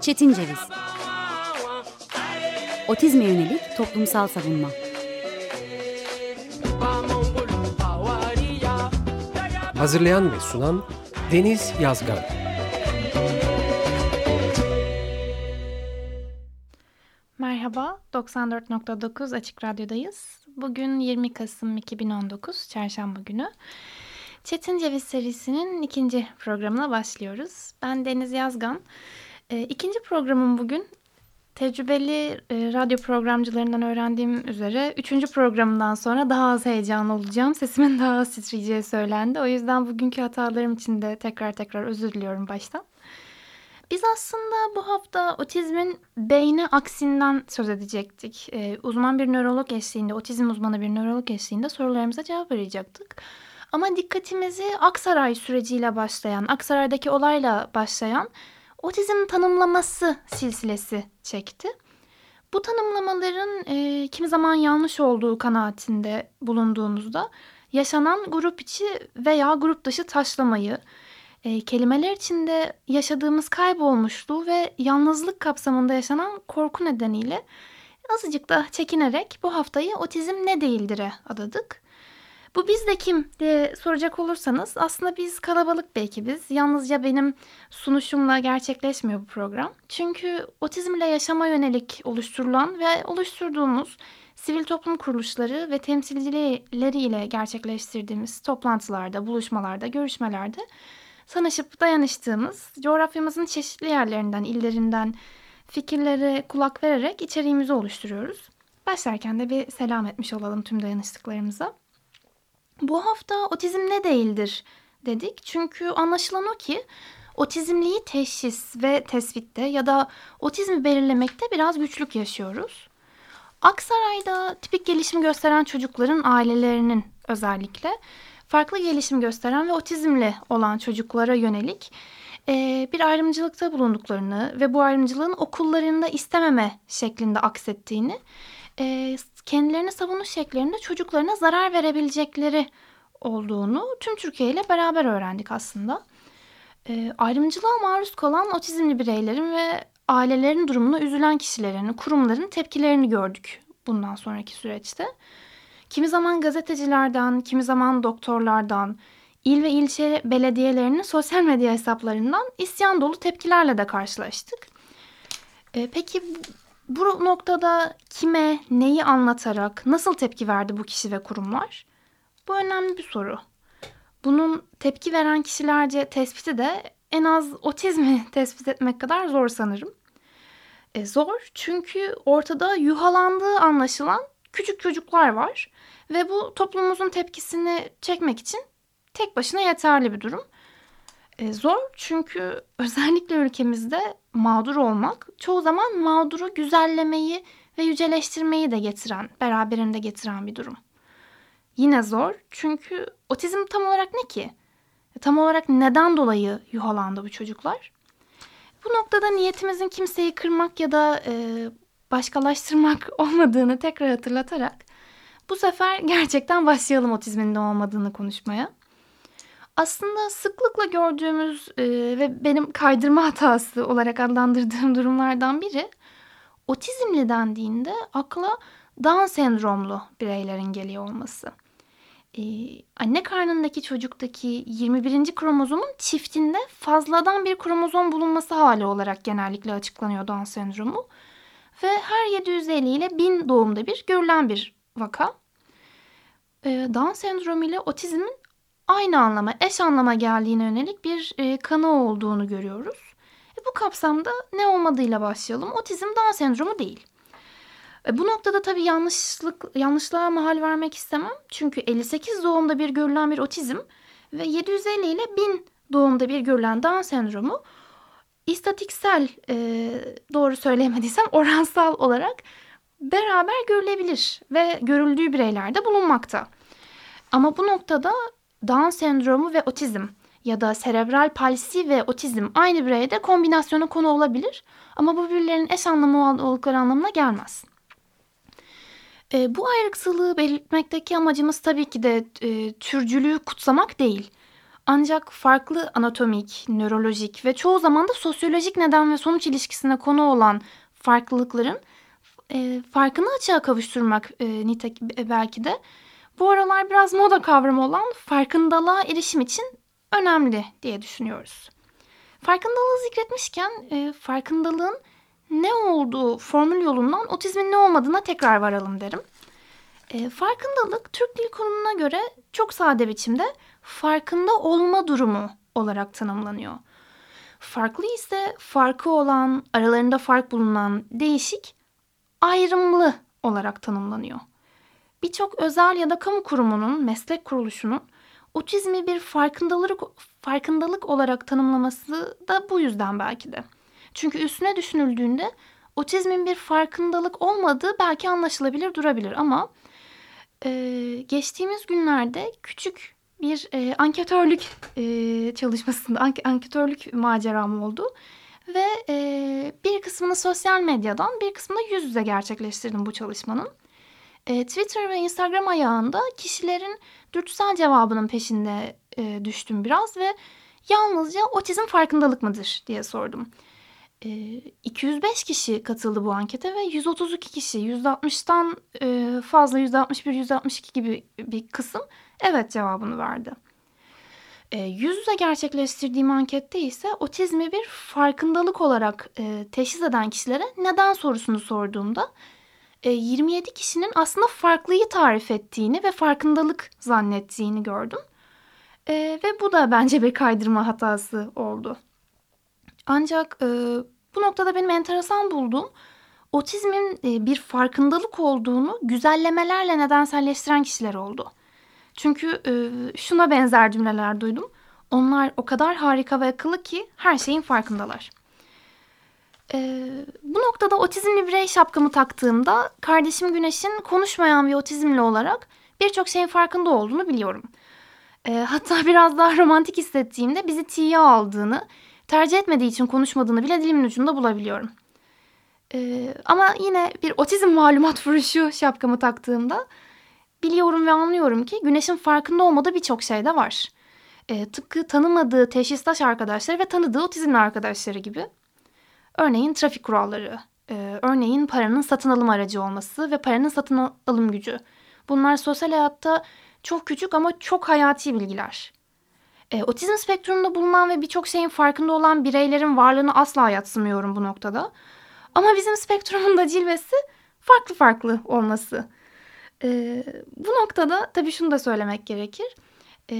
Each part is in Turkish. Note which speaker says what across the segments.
Speaker 1: Çetin Ceviz. Otizme yönelik toplumsal savunma.
Speaker 2: Hazırlayan ve sunan Deniz Yazgan.
Speaker 3: Merhaba, 94.9 Açık Radyo'dayız. Bugün 20 Kasım 2019, Çarşamba günü. Çetin Ceviz serisinin ikinci programına başlıyoruz. Ben Deniz Yazgan. E, ikinci programım bugün tecrübeli e, radyo programcılarından öğrendiğim üzere üçüncü programından sonra daha az heyecanlı olacağım. Sesimin daha az titreyeceği söylendi. O yüzden bugünkü hatalarım için de tekrar tekrar özür diliyorum baştan. Biz aslında bu hafta otizmin beyne aksinden söz edecektik. Ee, uzman bir nörolog eşliğinde, otizm uzmanı bir nörolog eşliğinde sorularımıza cevap arayacaktık. Ama dikkatimizi Aksaray süreciyle başlayan, Aksaray'daki olayla başlayan otizm tanımlaması silsilesi çekti. Bu tanımlamaların e, kimi zaman yanlış olduğu kanaatinde bulunduğunuzda yaşanan grup içi veya grup dışı taşlamayı, e, kelimeler içinde yaşadığımız kaybolmuşluğu ve yalnızlık kapsamında yaşanan korku nedeniyle azıcık da çekinerek bu haftayı otizm ne değildir'e adadık. Bu biz de kim diye soracak olursanız aslında biz kalabalık bir ekibiz. Yalnızca benim sunuşumla gerçekleşmiyor bu program. Çünkü otizmle yaşama yönelik oluşturulan ve oluşturduğumuz sivil toplum kuruluşları ve temsilcileriyle gerçekleştirdiğimiz toplantılarda, buluşmalarda, görüşmelerde tanışıp dayanıştığımız, coğrafyamızın çeşitli yerlerinden, illerinden fikirlere kulak vererek içeriğimizi oluşturuyoruz. Başlarken de bir selam etmiş olalım tüm dayanıştıklarımıza. Bu hafta otizm ne değildir dedik. Çünkü anlaşılan o ki otizmliği teşhis ve tespitte ya da otizmi belirlemekte biraz güçlük yaşıyoruz. Aksaray'da tipik gelişim gösteren çocukların ailelerinin özellikle farklı gelişim gösteren ve otizmli olan çocuklara yönelik e, bir ayrımcılıkta bulunduklarını ve bu ayrımcılığın okullarında istememe şeklinde aksettiğini e, kendilerini savunuş şeklerinde çocuklarına zarar verebilecekleri olduğunu tüm Türkiye ile beraber öğrendik aslında. E, ayrımcılığa maruz kalan otizmli bireylerin ve ailelerin durumuna üzülen kişilerin, kurumların tepkilerini gördük bundan sonraki süreçte. Kimi zaman gazetecilerden, kimi zaman doktorlardan, il ve ilçe belediyelerinin sosyal medya hesaplarından isyan dolu tepkilerle de karşılaştık. E, peki bu noktada kime, neyi anlatarak, nasıl tepki verdi bu kişi ve kurumlar? Bu önemli bir soru. Bunun tepki veren kişilerce tespiti de en az otizmi tespit etmek kadar zor sanırım. E, zor çünkü ortada yuhalandığı anlaşılan küçük çocuklar var ve bu toplumumuzun tepkisini çekmek için tek başına yeterli bir durum. E, zor çünkü özellikle ülkemizde mağdur olmak çoğu zaman mağduru güzellemeyi ve yüceleştirmeyi de getiren, beraberinde getiren bir durum. Yine zor çünkü otizm tam olarak ne ki? E, tam olarak neden dolayı yuhalandı bu çocuklar? Bu noktada niyetimizin kimseyi kırmak ya da e, başkalaştırmak olmadığını tekrar hatırlatarak bu sefer gerçekten başlayalım otizmin ne olmadığını konuşmaya. Aslında sıklıkla gördüğümüz e, ve benim kaydırma hatası olarak adlandırdığım durumlardan biri otizmli dendiğinde akla Down sendromlu bireylerin geliyor olması. Ee, anne karnındaki çocuktaki 21. kromozomun çiftinde fazladan bir kromozom bulunması hali olarak genellikle açıklanıyor Down sendromu. Ve her 750 ile 1000 doğumda bir görülen bir vaka. Ee, Down sendromu ile otizmin aynı anlama, eş anlama geldiğine yönelik bir e, kanı olduğunu görüyoruz. E, bu kapsamda ne olmadığıyla başlayalım. Otizm Down sendromu değil. E, bu noktada tabii yanlışlık yanlışlığa mahal vermek istemem. Çünkü 58 doğumda bir görülen bir otizm ve 750 ile 1000 doğumda bir görülen Down sendromu istatiksel e, doğru söyleyemediysem oransal olarak beraber görülebilir ve görüldüğü bireylerde bulunmakta. Ama bu noktada Down sendromu ve otizm ya da serebral palsi ve otizm aynı bireyde kombinasyona konu olabilir ama bu birbirlerinin eş anlamı oldukları anlamına gelmez. E, bu ayrıksılığı belirtmekteki amacımız tabii ki de e, türcülüğü kutsamak değil. Ancak farklı anatomik, nörolojik ve çoğu zaman da sosyolojik neden ve sonuç ilişkisine konu olan farklılıkların e, farkını açığa kavuşturmak e, nitek belki de bu aralar biraz moda kavramı olan farkındalığa erişim için önemli diye düşünüyoruz. Farkındalığı zikretmişken e, farkındalığın ne olduğu formül yolundan otizmin ne olmadığına tekrar varalım derim. E, farkındalık Türk Dil Kurumu'na göre çok sade biçimde farkında olma durumu olarak tanımlanıyor. Farklı ise farkı olan, aralarında fark bulunan değişik, ayrımlı olarak tanımlanıyor. Birçok özel ya da kamu kurumunun, meslek kuruluşunun otizmi bir farkındalık farkındalık olarak tanımlaması da bu yüzden belki de. Çünkü üstüne düşünüldüğünde otizmin bir farkındalık olmadığı belki anlaşılabilir durabilir ama e, geçtiğimiz günlerde küçük bir e, anketörlük e, çalışmasında ank anketörlük maceram oldu ve e, bir kısmını sosyal medyadan bir kısmını yüz yüze gerçekleştirdim bu çalışmanın. E, Twitter ve Instagram ayağında kişilerin dürtüsel cevabının peşinde e, düştüm biraz ve yalnızca otizm farkındalık mıdır diye sordum. E, 205 kişi katıldı bu ankete ve 132 kişi %60'tan e, fazla %61 %62 gibi bir kısım evet cevabını verdi. E, yüz yüze gerçekleştirdiğim ankette ise otizmi bir farkındalık olarak e, teşhis eden kişilere neden sorusunu sorduğumda 27 e, kişinin aslında farklıyı tarif ettiğini ve farkındalık zannettiğini gördüm. E, ve bu da bence bir kaydırma hatası oldu. Ancak e, bu noktada benim enteresan bulduğum otizmin e, bir farkındalık olduğunu güzellemelerle nedenselleştiren kişiler oldu. Çünkü e, şuna benzer cümleler duydum. Onlar o kadar harika ve akıllı ki her şeyin farkındalar. Ee, bu noktada otizmli birey şapkamı taktığımda kardeşim Güneş'in konuşmayan bir otizmli olarak birçok şeyin farkında olduğunu biliyorum. Ee, hatta biraz daha romantik hissettiğimde bizi tiye aldığını, tercih etmediği için konuşmadığını bile dilimin ucunda bulabiliyorum. Ee, ama yine bir otizm malumat vuruşu şapkamı taktığımda biliyorum ve anlıyorum ki Güneş'in farkında olmadığı birçok şey de var. Ee, tıpkı tanımadığı teşhistaş arkadaşları ve tanıdığı otizmli arkadaşları gibi. Örneğin trafik kuralları, e, örneğin paranın satın alım aracı olması ve paranın satın alım gücü. Bunlar sosyal hayatta çok küçük ama çok hayati bilgiler. E, otizm spektrumunda bulunan ve birçok şeyin farkında olan bireylerin varlığını asla yatsımıyorum bu noktada. Ama bizim spektrumun da cilvesi farklı farklı olması. E, bu noktada tabii şunu da söylemek gerekir. E,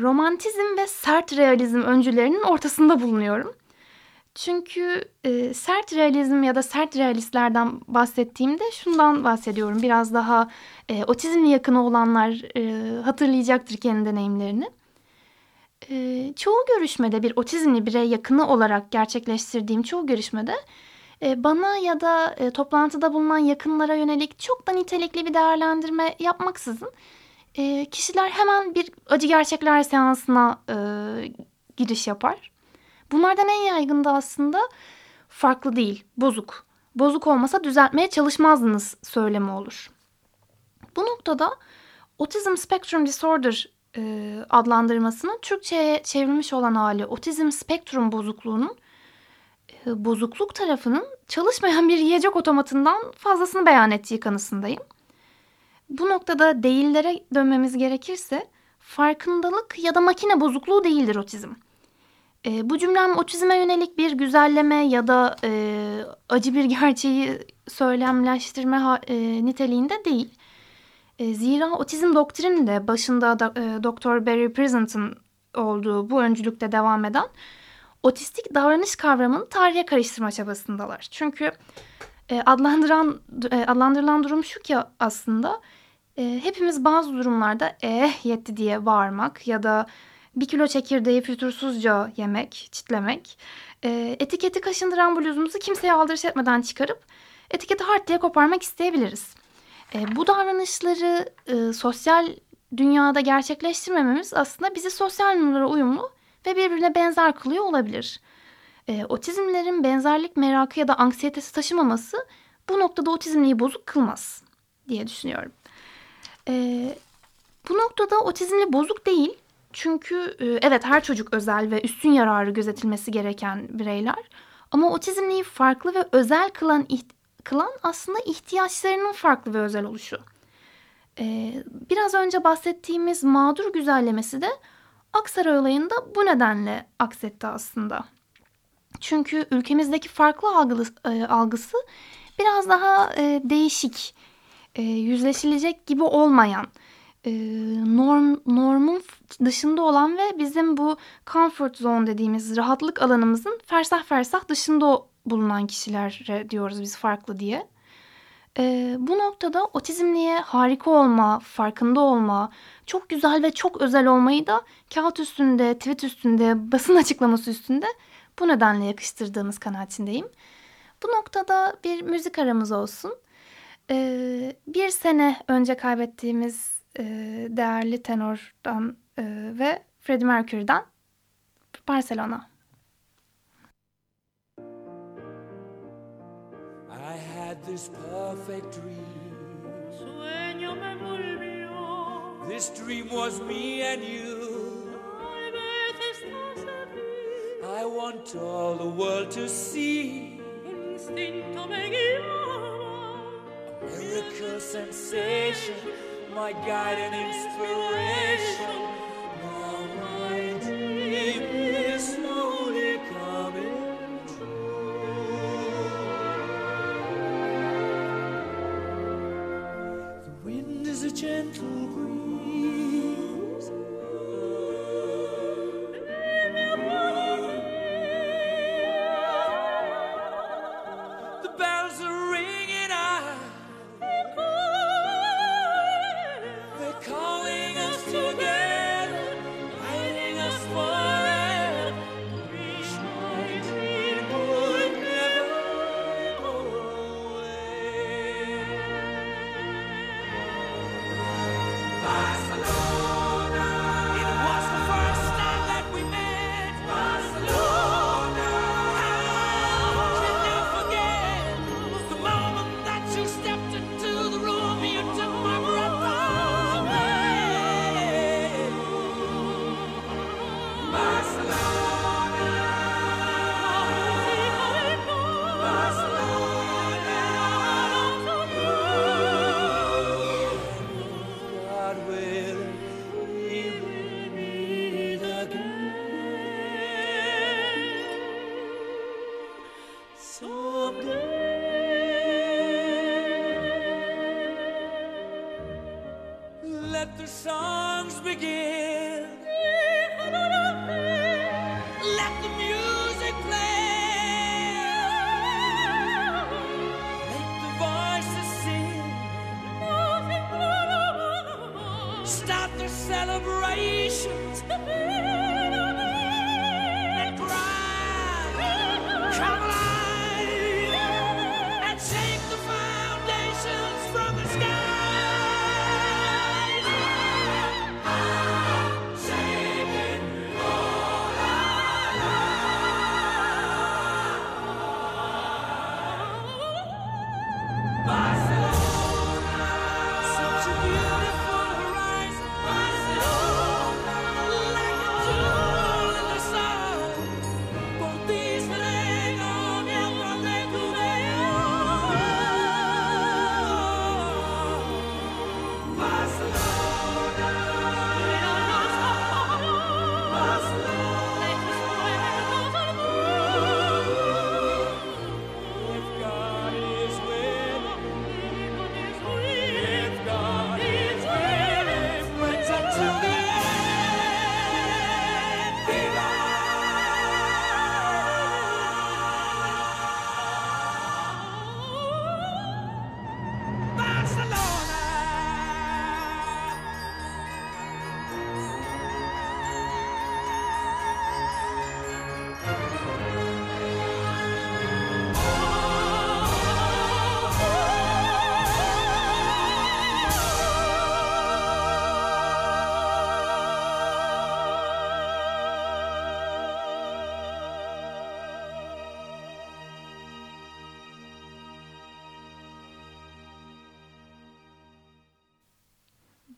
Speaker 3: romantizm ve sert realizm öncülerinin ortasında bulunuyorum. Çünkü e, sert realizm ya da sert realistlerden bahsettiğimde şundan bahsediyorum. Biraz daha e, otizmle yakını olanlar e, hatırlayacaktır kendi deneyimlerini. E, çoğu görüşmede bir otizmli birey yakını olarak gerçekleştirdiğim çoğu görüşmede e, bana ya da e, toplantıda bulunan yakınlara yönelik çok da nitelikli bir değerlendirme yapmaksızın e, kişiler hemen bir acı gerçekler seansına e, giriş yapar Bunlardan en yaygın da aslında farklı değil, bozuk. Bozuk olmasa düzeltmeye çalışmazdınız söylemi olur. Bu noktada Autism Spectrum Disorder e, adlandırmasının Türkçe'ye çevrilmiş olan hali otizm spektrum bozukluğunun e, bozukluk tarafının çalışmayan bir yiyecek otomatından fazlasını beyan ettiği kanısındayım. Bu noktada değillere dönmemiz gerekirse farkındalık ya da makine bozukluğu değildir otizm. E, bu cümlem otizme yönelik bir güzelleme ya da e, acı bir gerçeği söylemleştirme ha, e, niteliğinde değil. E, zira otizm doktrini de başında da, e. Barry Prison'ın olduğu bu öncülükte devam eden otistik davranış kavramını tarihe karıştırma çabasındalar. Çünkü e, adlandıran e, adlandırılan durum şu ki aslında e, hepimiz bazı durumlarda eh yetti diye bağırmak ya da bir kilo çekirdeği fütursuzca yemek, çitlemek, e, etiketi kaşındıran bluzumuzu kimseye aldırış etmeden çıkarıp etiketi hard diye koparmak isteyebiliriz. E, bu davranışları e, sosyal dünyada gerçekleştirmememiz aslında bizi sosyal normlara uyumlu ve birbirine benzer kılıyor olabilir. E, otizmlerin benzerlik merakı ya da anksiyetesi taşımaması bu noktada otizmliği bozuk kılmaz diye düşünüyorum. E, bu noktada otizmli bozuk değil
Speaker 4: Çünkü e, evet her çocuk özel ve üstün yararı gözetilmesi gereken bireyler. Ama otizmliği farklı ve özel kılan, kılan aslında ihtiyaçlarının farklı ve özel oluşu. Ee, biraz önce bahsettiğimiz mağdur güzellemesi de Aksaray olayında bu nedenle aksetti aslında. Çünkü ülkemizdeki farklı algısı, e, algısı biraz daha e, değişik, e, yüzleşilecek gibi olmayan, e, norm normun dışında olan ve bizim bu comfort zone dediğimiz rahatlık alanımızın fersah fersah dışında bulunan kişilere diyoruz biz farklı diye. E, bu noktada otizmliğe harika olma, farkında olma, çok güzel ve çok özel olmayı da kağıt üstünde, tweet üstünde, basın açıklaması üstünde bu nedenle yakıştırdığımız kanaatindeyim. Bu noktada bir müzik aramız olsun. Ee, bir sene önce kaybettiğimiz Eh, e, değerli tenordan e, eh, ve Freddie Mercury'den Barcelona. I had this perfect dream. Sueño me volvió. This dream was me and you. I want all the world to see. Instinto me guiaba. A miracle sensation, my guiding inspiration.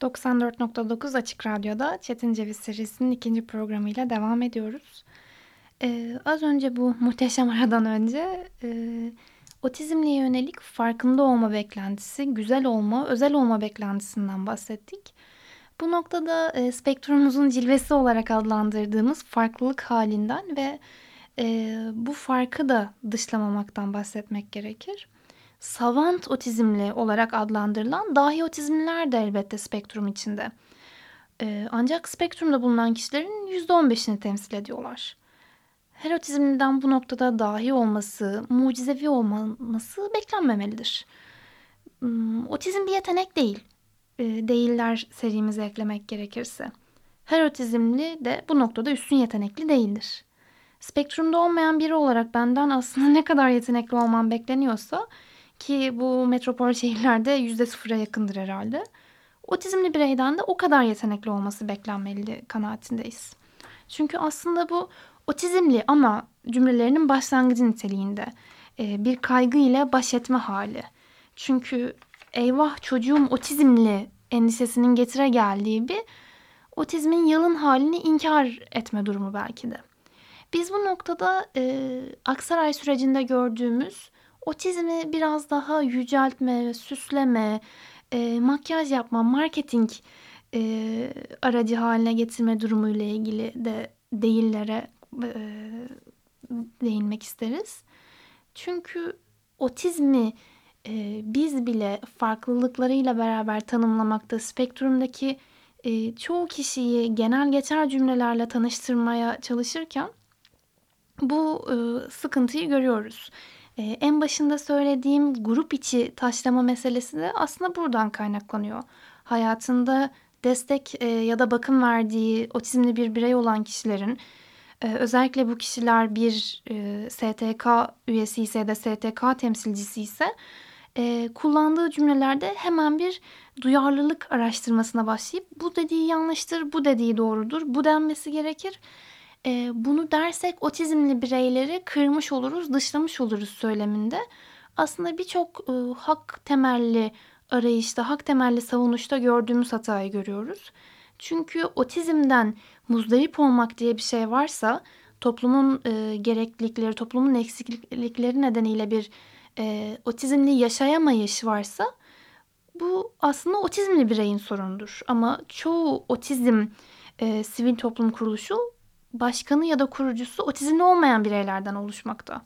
Speaker 3: 94.9 Açık Radyo'da Çetin Ceviz serisinin ikinci programıyla devam ediyoruz. Ee, az önce bu muhteşem aradan önce e, otizmle yönelik farkında olma beklentisi, güzel olma, özel olma beklentisinden bahsettik. Bu noktada e, spektrumumuzun cilvesi olarak adlandırdığımız farklılık halinden ve e, bu farkı da dışlamamaktan bahsetmek gerekir savant otizmli olarak adlandırılan dahi otizmliler de elbette spektrum içinde. Ee, ancak spektrumda bulunan kişilerin %15'ini temsil ediyorlar. Her otizmliden bu noktada dahi olması, mucizevi olması beklenmemelidir. Hmm, otizm bir yetenek değil. Ee, değiller serimize eklemek gerekirse. Her otizmli de bu noktada üstün yetenekli değildir. Spektrumda olmayan biri olarak benden aslında ne kadar yetenekli olmam bekleniyorsa ki bu metropol şehirlerde yüzde sıfıra yakındır herhalde. Otizmli bireyden de o kadar yetenekli olması beklenmeli kanaatindeyiz. Çünkü aslında bu otizmli ama cümlelerinin başlangıcı niteliğinde e, bir kaygı ile baş etme hali. Çünkü eyvah çocuğum otizmli endişesinin getire geldiği bir otizmin yalın halini inkar etme durumu belki de. Biz bu noktada e, Aksaray sürecinde gördüğümüz otizmi biraz daha yüceltme, süsleme, e, makyaj yapma, marketing e, aracı haline getirme durumuyla ilgili de değillere e, değinmek isteriz. Çünkü otizmi e, biz bile farklılıklarıyla beraber tanımlamakta spektrumdaki e, çoğu kişiyi genel geçer cümlelerle tanıştırmaya çalışırken bu e, sıkıntıyı görüyoruz. Ee, en başında söylediğim grup içi taşlama meselesi de aslında buradan kaynaklanıyor. Hayatında destek e, ya da bakım verdiği otizmli bir birey olan kişilerin e, özellikle bu kişiler bir e, STK üyesi ise da STK temsilcisi ise kullandığı cümlelerde hemen bir duyarlılık araştırmasına başlayıp bu dediği yanlıştır, bu dediği doğrudur, bu denmesi gerekir e, bunu dersek otizmli bireyleri kırmış oluruz, dışlamış oluruz söyleminde. Aslında birçok e, hak temelli arayışta, hak temelli savunuşta gördüğümüz hatayı görüyoruz. Çünkü otizmden muzdarip olmak diye bir şey varsa toplumun e, gereklilikleri, toplumun eksiklikleri nedeniyle bir e, otizmli yaşayamayış varsa bu aslında otizmli bireyin sorunudur. Ama çoğu otizm e, sivil toplum kuruluşu başkanı ya da kurucusu otizmli olmayan bireylerden oluşmakta.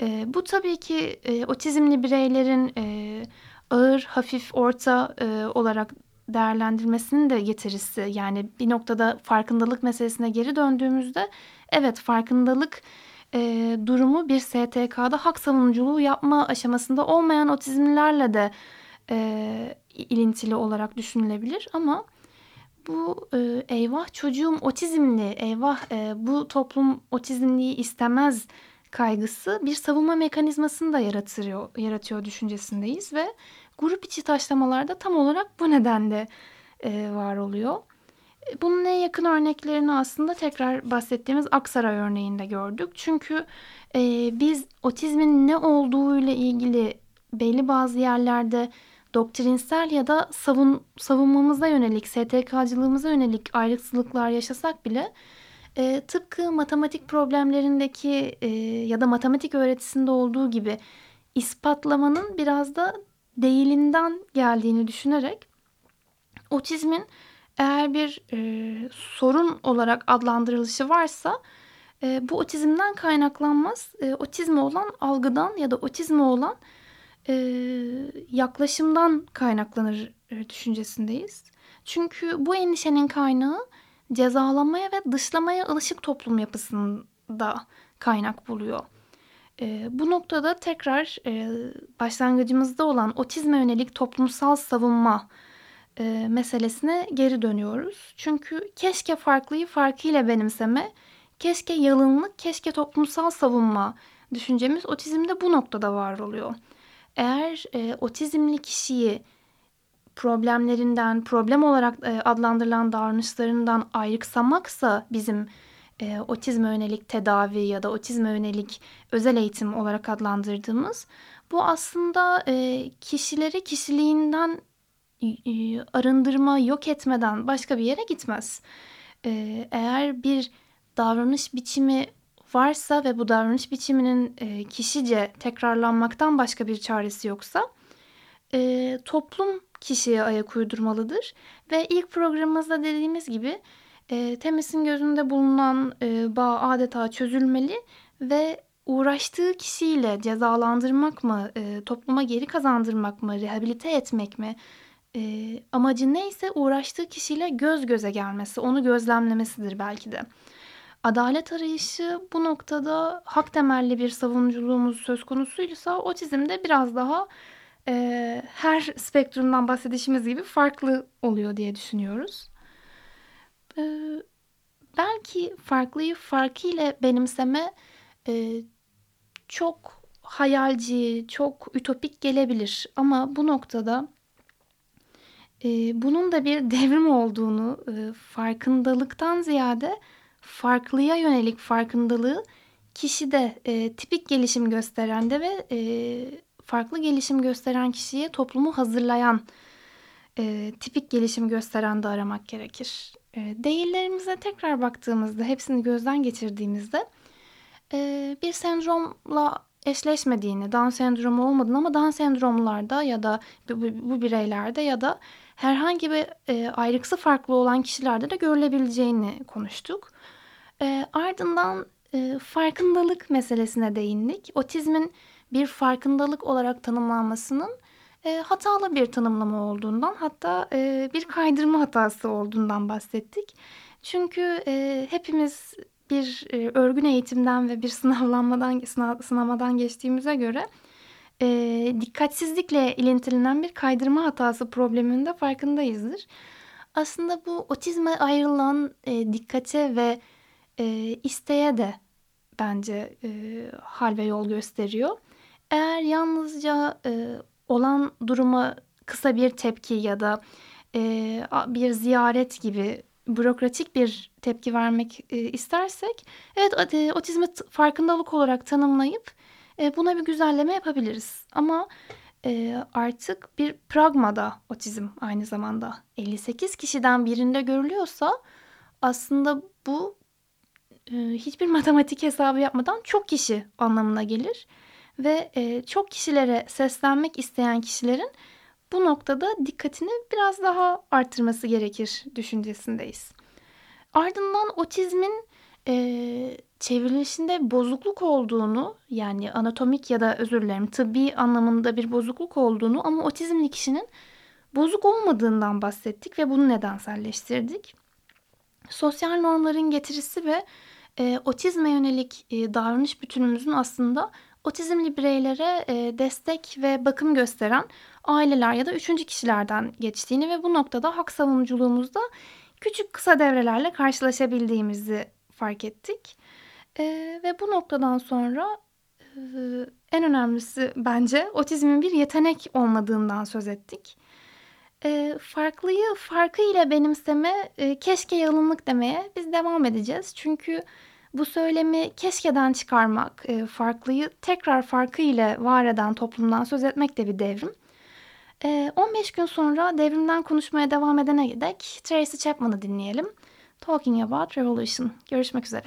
Speaker 3: E, bu tabii ki e, otizmli bireylerin e, ağır, hafif, orta e, olarak değerlendirmesinin de getirisi. Yani bir noktada farkındalık meselesine geri döndüğümüzde evet farkındalık e, durumu bir STK'da hak savunuculuğu yapma aşamasında olmayan otizmlilerle de e, ilintili olarak düşünülebilir ama bu e, eyvah çocuğum otizmli, eyvah e, bu toplum otizmliyi istemez kaygısı bir savunma mekanizmasını da yaratıyor, yaratıyor düşüncesindeyiz ve grup içi taşlamalarda tam olarak bu nedenle e, var oluyor. E, bunun en yakın örneklerini aslında tekrar bahsettiğimiz Aksaray örneğinde gördük. Çünkü e, biz otizmin ne olduğuyla ilgili belli bazı yerlerde doktrinsel ya da savun, savunmamıza yönelik, STK'cılığımıza yönelik ayrıksılıklar yaşasak bile e, tıpkı matematik problemlerindeki e, ya da matematik öğretisinde olduğu gibi ispatlamanın biraz da değilinden geldiğini düşünerek otizmin eğer bir e, sorun olarak adlandırılışı varsa e, bu otizmden kaynaklanmaz. E, otizmi olan algıdan ya da otizmi olan e, yaklaşımdan kaynaklanır e, düşüncesindeyiz. Çünkü bu endişenin kaynağı cezalamaya ve dışlamaya alışık toplum yapısında kaynak buluyor. E, bu noktada tekrar e, başlangıcımızda olan otizme yönelik toplumsal savunma e, meselesine geri dönüyoruz. Çünkü keşke farklıyı farkıyla benimseme, keşke yalınlık, keşke toplumsal savunma düşüncemiz otizmde bu noktada var oluyor. Eğer e, otizmli kişiyi problemlerinden, problem olarak e, adlandırılan davranışlarından ayrıksamaksa bizim e, otizme yönelik tedavi ya da otizme yönelik özel eğitim olarak adlandırdığımız bu aslında e, kişileri kişiliğinden e, arındırma, yok etmeden başka bir yere gitmez. E, eğer bir davranış biçimi varsa ve bu davranış biçiminin e, kişice tekrarlanmaktan başka bir çaresi yoksa e, toplum kişiye ayak uydurmalıdır. Ve ilk programımızda dediğimiz gibi e, Temes'in gözünde bulunan bağ adeta çözülmeli ve uğraştığı kişiyle cezalandırmak mı, topluma geri kazandırmak mı, rehabilite etmek mi e, amacı neyse uğraştığı kişiyle göz göze gelmesi, onu gözlemlemesidir belki de. Adalet arayışı bu noktada hak temelli bir savunuculuğumuz söz konusuysa otizmde biraz daha e, her spektrumdan bahsedişimiz gibi farklı oluyor diye düşünüyoruz. E, belki farklıyı farkıyla benimseme e, çok hayalci, çok ütopik gelebilir ama bu noktada e, bunun da bir devrim olduğunu e, farkındalıktan ziyade farklıya yönelik farkındalığı kişide e, tipik gelişim gösteren de ve e, farklı gelişim gösteren kişiye toplumu hazırlayan e, tipik gelişim gösteren de aramak gerekir. E, değillerimize tekrar baktığımızda, hepsini gözden geçirdiğimizde e, bir sendromla eşleşmediğini, Down sendromu olmadığını ama Down sendromlarda ya da bu, bu bireylerde ya da herhangi bir e, ayrıksı farklı olan kişilerde de görülebileceğini konuştuk. E, ardından e, farkındalık meselesine değindik. Otizmin bir farkındalık olarak tanımlanmasının e, hatalı bir tanımlama olduğundan hatta e, bir kaydırma hatası olduğundan bahsettik. Çünkü e, hepimiz bir e, örgün eğitimden ve bir sınavlanmadan sınav, sınamadan geçtiğimize göre e, dikkatsizlikle ilintilenen bir kaydırma hatası probleminin de farkındayızdır. Aslında bu otizme ayrılan e, dikkate ve e, isteğe de bence e, hal ve yol gösteriyor. Eğer yalnızca e, olan duruma kısa bir tepki ya da e, bir ziyaret gibi bürokratik bir tepki vermek e, istersek evet e, otizmi farkındalık olarak tanımlayıp e, buna bir güzelleme yapabiliriz. Ama e, artık bir pragmada otizm aynı zamanda 58 kişiden birinde görülüyorsa aslında bu hiçbir matematik hesabı yapmadan çok kişi anlamına gelir ve e, çok kişilere seslenmek isteyen kişilerin bu noktada dikkatini biraz daha artırması gerekir düşüncesindeyiz. Ardından otizmin e, çevrilişinde bozukluk olduğunu yani anatomik ya da özür dilerim tıbbi anlamında bir bozukluk olduğunu ama otizmli kişinin bozuk olmadığından bahsettik ve bunu nedenselleştirdik. Sosyal normların getirisi ve e, otizme yönelik e, davranış bütünümüzün aslında otizmli bireylere e, destek ve bakım gösteren aileler ya da üçüncü kişilerden geçtiğini ve bu noktada hak savunuculuğumuzda küçük kısa devrelerle karşılaşabildiğimizi fark ettik. E, ve bu noktadan sonra e, en önemlisi bence otizmin bir yetenek olmadığından söz ettik. E, farklıyı farkıyla benimseme, e, keşke yalınlık demeye biz devam edeceğiz. Çünkü bu söylemi keşkeden çıkarmak, e, farklıyı tekrar farkı ile var eden toplumdan söz etmek de bir devrim. 15 e, gün sonra devrimden konuşmaya devam edene dek Tracy Chapman'ı dinleyelim. Talking About Revolution. Görüşmek üzere.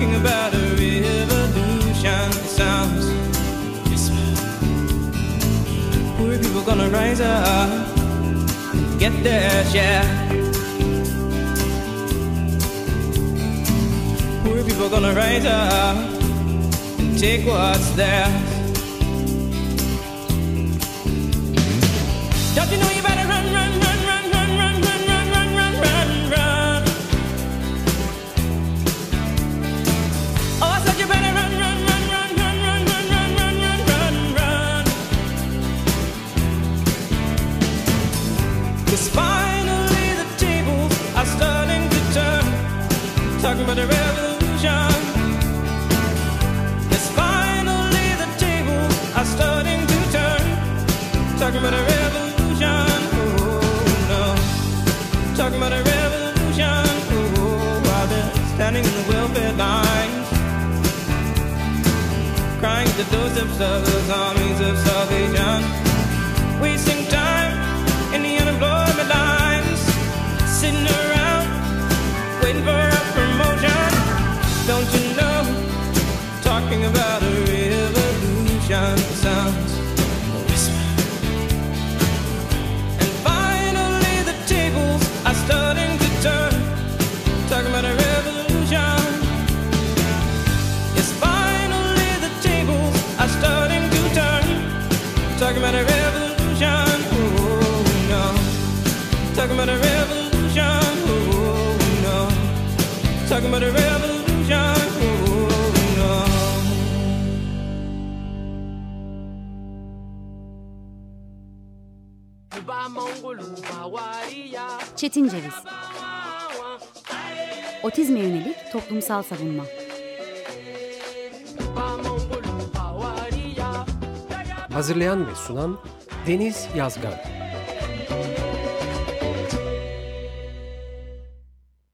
Speaker 3: talking about a revolution sounds whisper. Poor people gonna rise up and get their share. Poor people gonna rise up and take what's theirs.
Speaker 5: Don't you know you better? about a revolution, oh no. Talking about a revolution. Oh,
Speaker 1: Çetin Ceviz Otizme yönelik toplumsal savunma
Speaker 2: Hazırlayan ve sunan Deniz Yazgar.